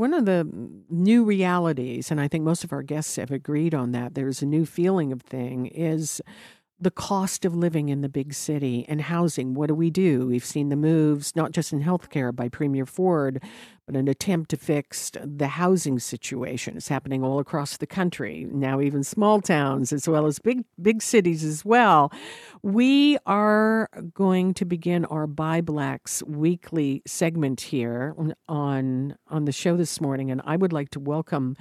one of the new realities, and I think most of our guests have agreed on that. There's a new feeling of thing is the cost of living in the big city and housing. What do we do? We've seen the moves, not just in healthcare by Premier Ford, but an attempt to fix the housing situation. It's happening all across the country, now even small towns as well as big big cities as well. We are going to begin our ByBlacks weekly segment here on on the show this morning, and I would like to welcome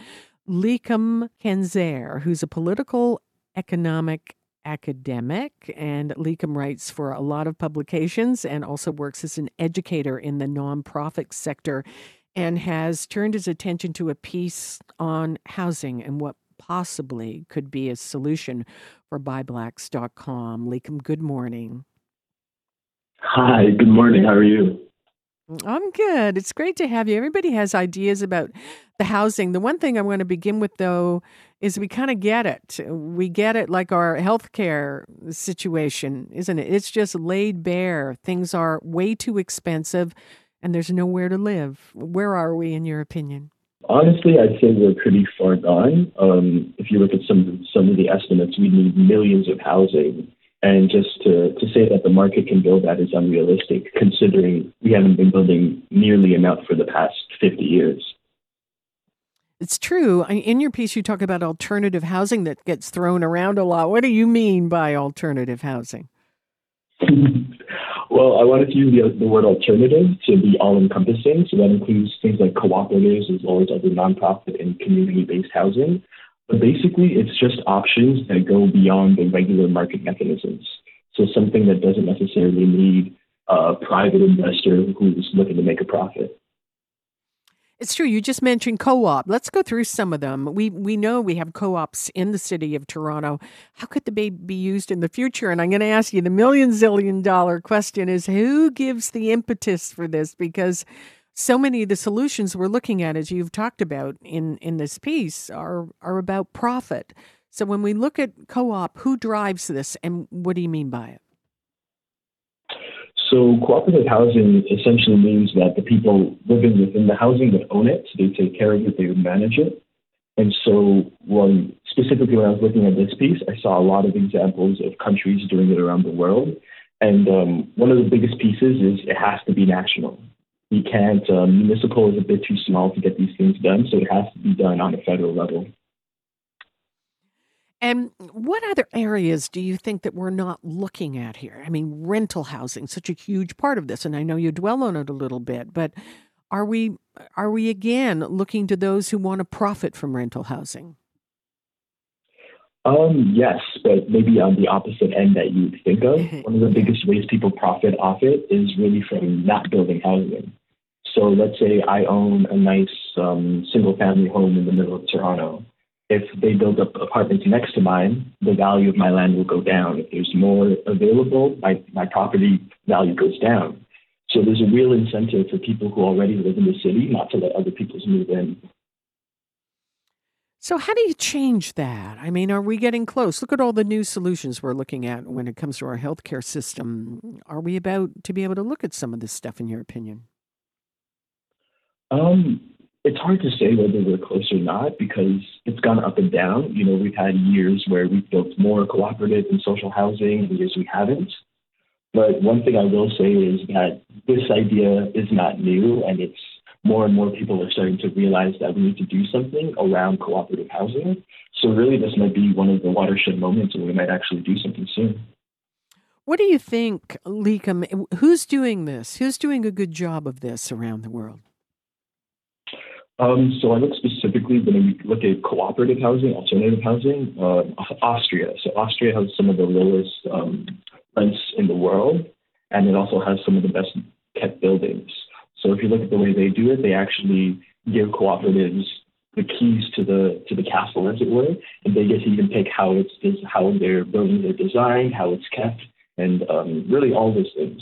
Likam Kyanzaire, who's a political economic academic, and Likam writes for a lot of publications and also works as an educator in the nonprofit sector and has turned his attention to a piece on housing and what possibly could be a solution for ByBlacks.com. Likam, good morning. Hi, good morning. How are you? I'm good. It's great to have you. Everybody has ideas about the housing. The one thing I want to begin with, though, is we kind of get it. We get it like our healthcare situation, isn't it? It's just laid bare. Things are way too expensive and there's nowhere to live. Where are we, in your opinion? Honestly, I'd say we're pretty far gone. Um, if you look at some some of the estimates, we need millions of housing and just to, to say that the market can build that is unrealistic, considering we haven't been building nearly enough for the past 50 years. It's true. In your piece, you talk about alternative housing that gets thrown around a lot. What do you mean by alternative housing? well, I wanted to use the, the word alternative to be all encompassing. So that includes things like cooperatives as well as other nonprofit and community based housing. But basically, it's just options that go beyond the regular market mechanisms. So something that doesn't necessarily need a private investor who's looking to make a profit. It's true. You just mentioned co-op. Let's go through some of them. We we know we have co-ops in the city of Toronto. How could the they be used in the future? And I'm going to ask you the million zillion dollar question: Is who gives the impetus for this? Because so many of the solutions we're looking at, as you've talked about in, in this piece, are, are about profit. So when we look at co op, who drives this and what do you mean by it? So cooperative housing essentially means that the people living within the housing that own it, they take care of it, they manage it. And so when specifically when I was looking at this piece, I saw a lot of examples of countries doing it around the world. And um, one of the biggest pieces is it has to be national we can't, um, municipal is a bit too small to get these things done, so it has to be done on a federal level. And what other areas do you think that we're not looking at here? I mean, rental housing, such a huge part of this, and I know you dwell on it a little bit, but are we are we again looking to those who want to profit from rental housing? Um, yes, but maybe on the opposite end that you would think of. One of the biggest ways people profit off it is really from not building housing. So let's say I own a nice um, single family home in the middle of Toronto. If they build up apartments next to mine, the value of my land will go down. If there's more available, my, my property value goes down. So there's a real incentive for people who already live in the city not to let other people move in. So, how do you change that? I mean, are we getting close? Look at all the new solutions we're looking at when it comes to our healthcare system. Are we about to be able to look at some of this stuff, in your opinion? Um, it's hard to say whether we're close or not because it's gone up and down. You know, we've had years where we've built more cooperative and social housing, and years we haven't. But one thing I will say is that this idea is not new, and it's more and more people are starting to realize that we need to do something around cooperative housing. So really, this might be one of the watershed moments, and we might actually do something soon. What do you think, Likam? Who's doing this? Who's doing a good job of this around the world? Um, so I look specifically when we look at cooperative housing, alternative housing, uh, Austria. So Austria has some of the lowest um, rents in the world, and it also has some of the best kept buildings. So if you look at the way they do it, they actually give cooperatives the keys to the to the castle, as it were, and they get to even pick how it's how their buildings are designed, how it's kept, and um, really all those things.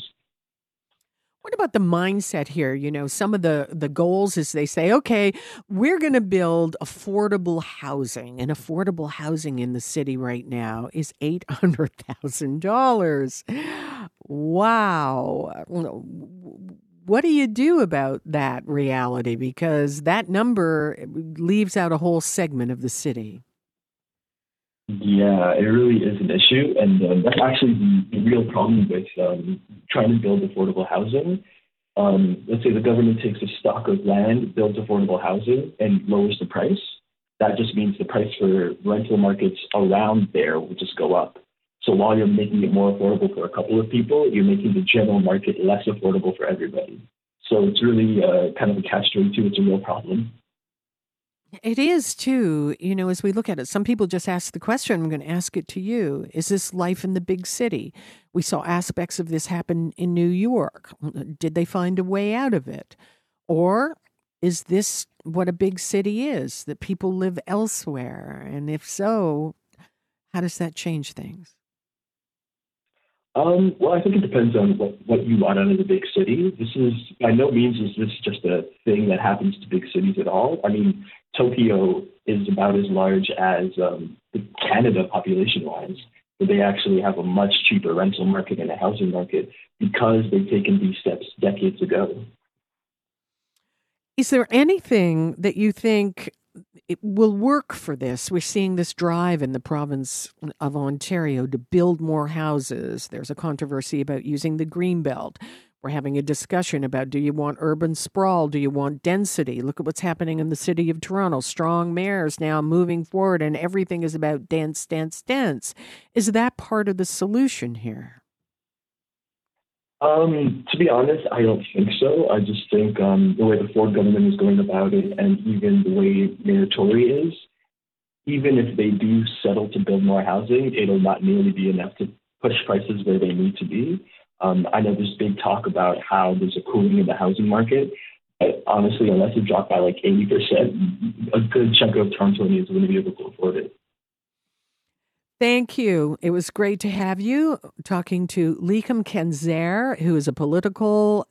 What about the mindset here? You know, some of the the goals is they say, okay, we're going to build affordable housing, and affordable housing in the city right now is eight hundred thousand dollars. Wow what do you do about that reality? Because that number leaves out a whole segment of the city. Yeah, it really is an issue, and um, that's actually the, real problem with um, trying to build affordable housing. Um, let's say the government takes a stock of land, builds affordable housing, and lowers the price. That just means the price for rental markets around there will just go up. So while you're making it more affordable for a couple of people, you're making the general market less affordable for everybody. So it's really uh, kind of a catch 22. It's a real problem. It is too. You know, as we look at it, some people just ask the question. I'm going to ask it to you. Is this life in the big city? We saw aspects of this happen in New York. Did they find a way out of it? Or is this what a big city is, that people live elsewhere? And if so, how does that change things? Um, well, I think it depends on what, what you want out of the big city. This is by no means is this just a thing that happens to big cities at all. I mean, Tokyo is about as large as um, Canada population-wise, but they actually have a much cheaper rental market and a housing market because they've taken these steps decades ago. Is there anything that you think it will work for this. We're seeing this drive in the province of Ontario to build more houses. There's a controversy about using the green belt. We're having a discussion about do you want urban sprawl? Do you want density? Look at what's happening in the city of Toronto. Strong mayors now moving forward, and everything is about dense, dense, dense. Is that part of the solution here? Um, to be honest, I don't think so. I just think um, the way the Ford government is going about it, and even the way Mayor Tory is, even if they do settle to build more housing, it'll not nearly be enough to push prices where they need to be. Um, I know there's big talk about how there's a cooling in the housing market, but honestly, unless it dropped by like 80%, a good chunk of Torontonians to be able to afford it. Thank you. It was great to have you talking to Likam Kyanzaire, who is a political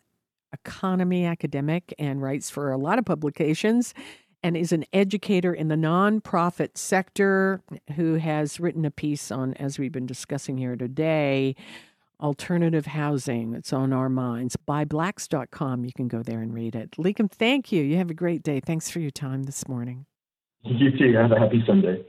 economy academic and writes for a lot of publications and is an educator in the nonprofit sector who has written a piece on, as we've been discussing here today, alternative housing. It's on our minds. ByBlacks.com. You can go there and read it. Likam, thank you. You have a great day. Thanks for your time this morning. You too. Have a happy Sunday.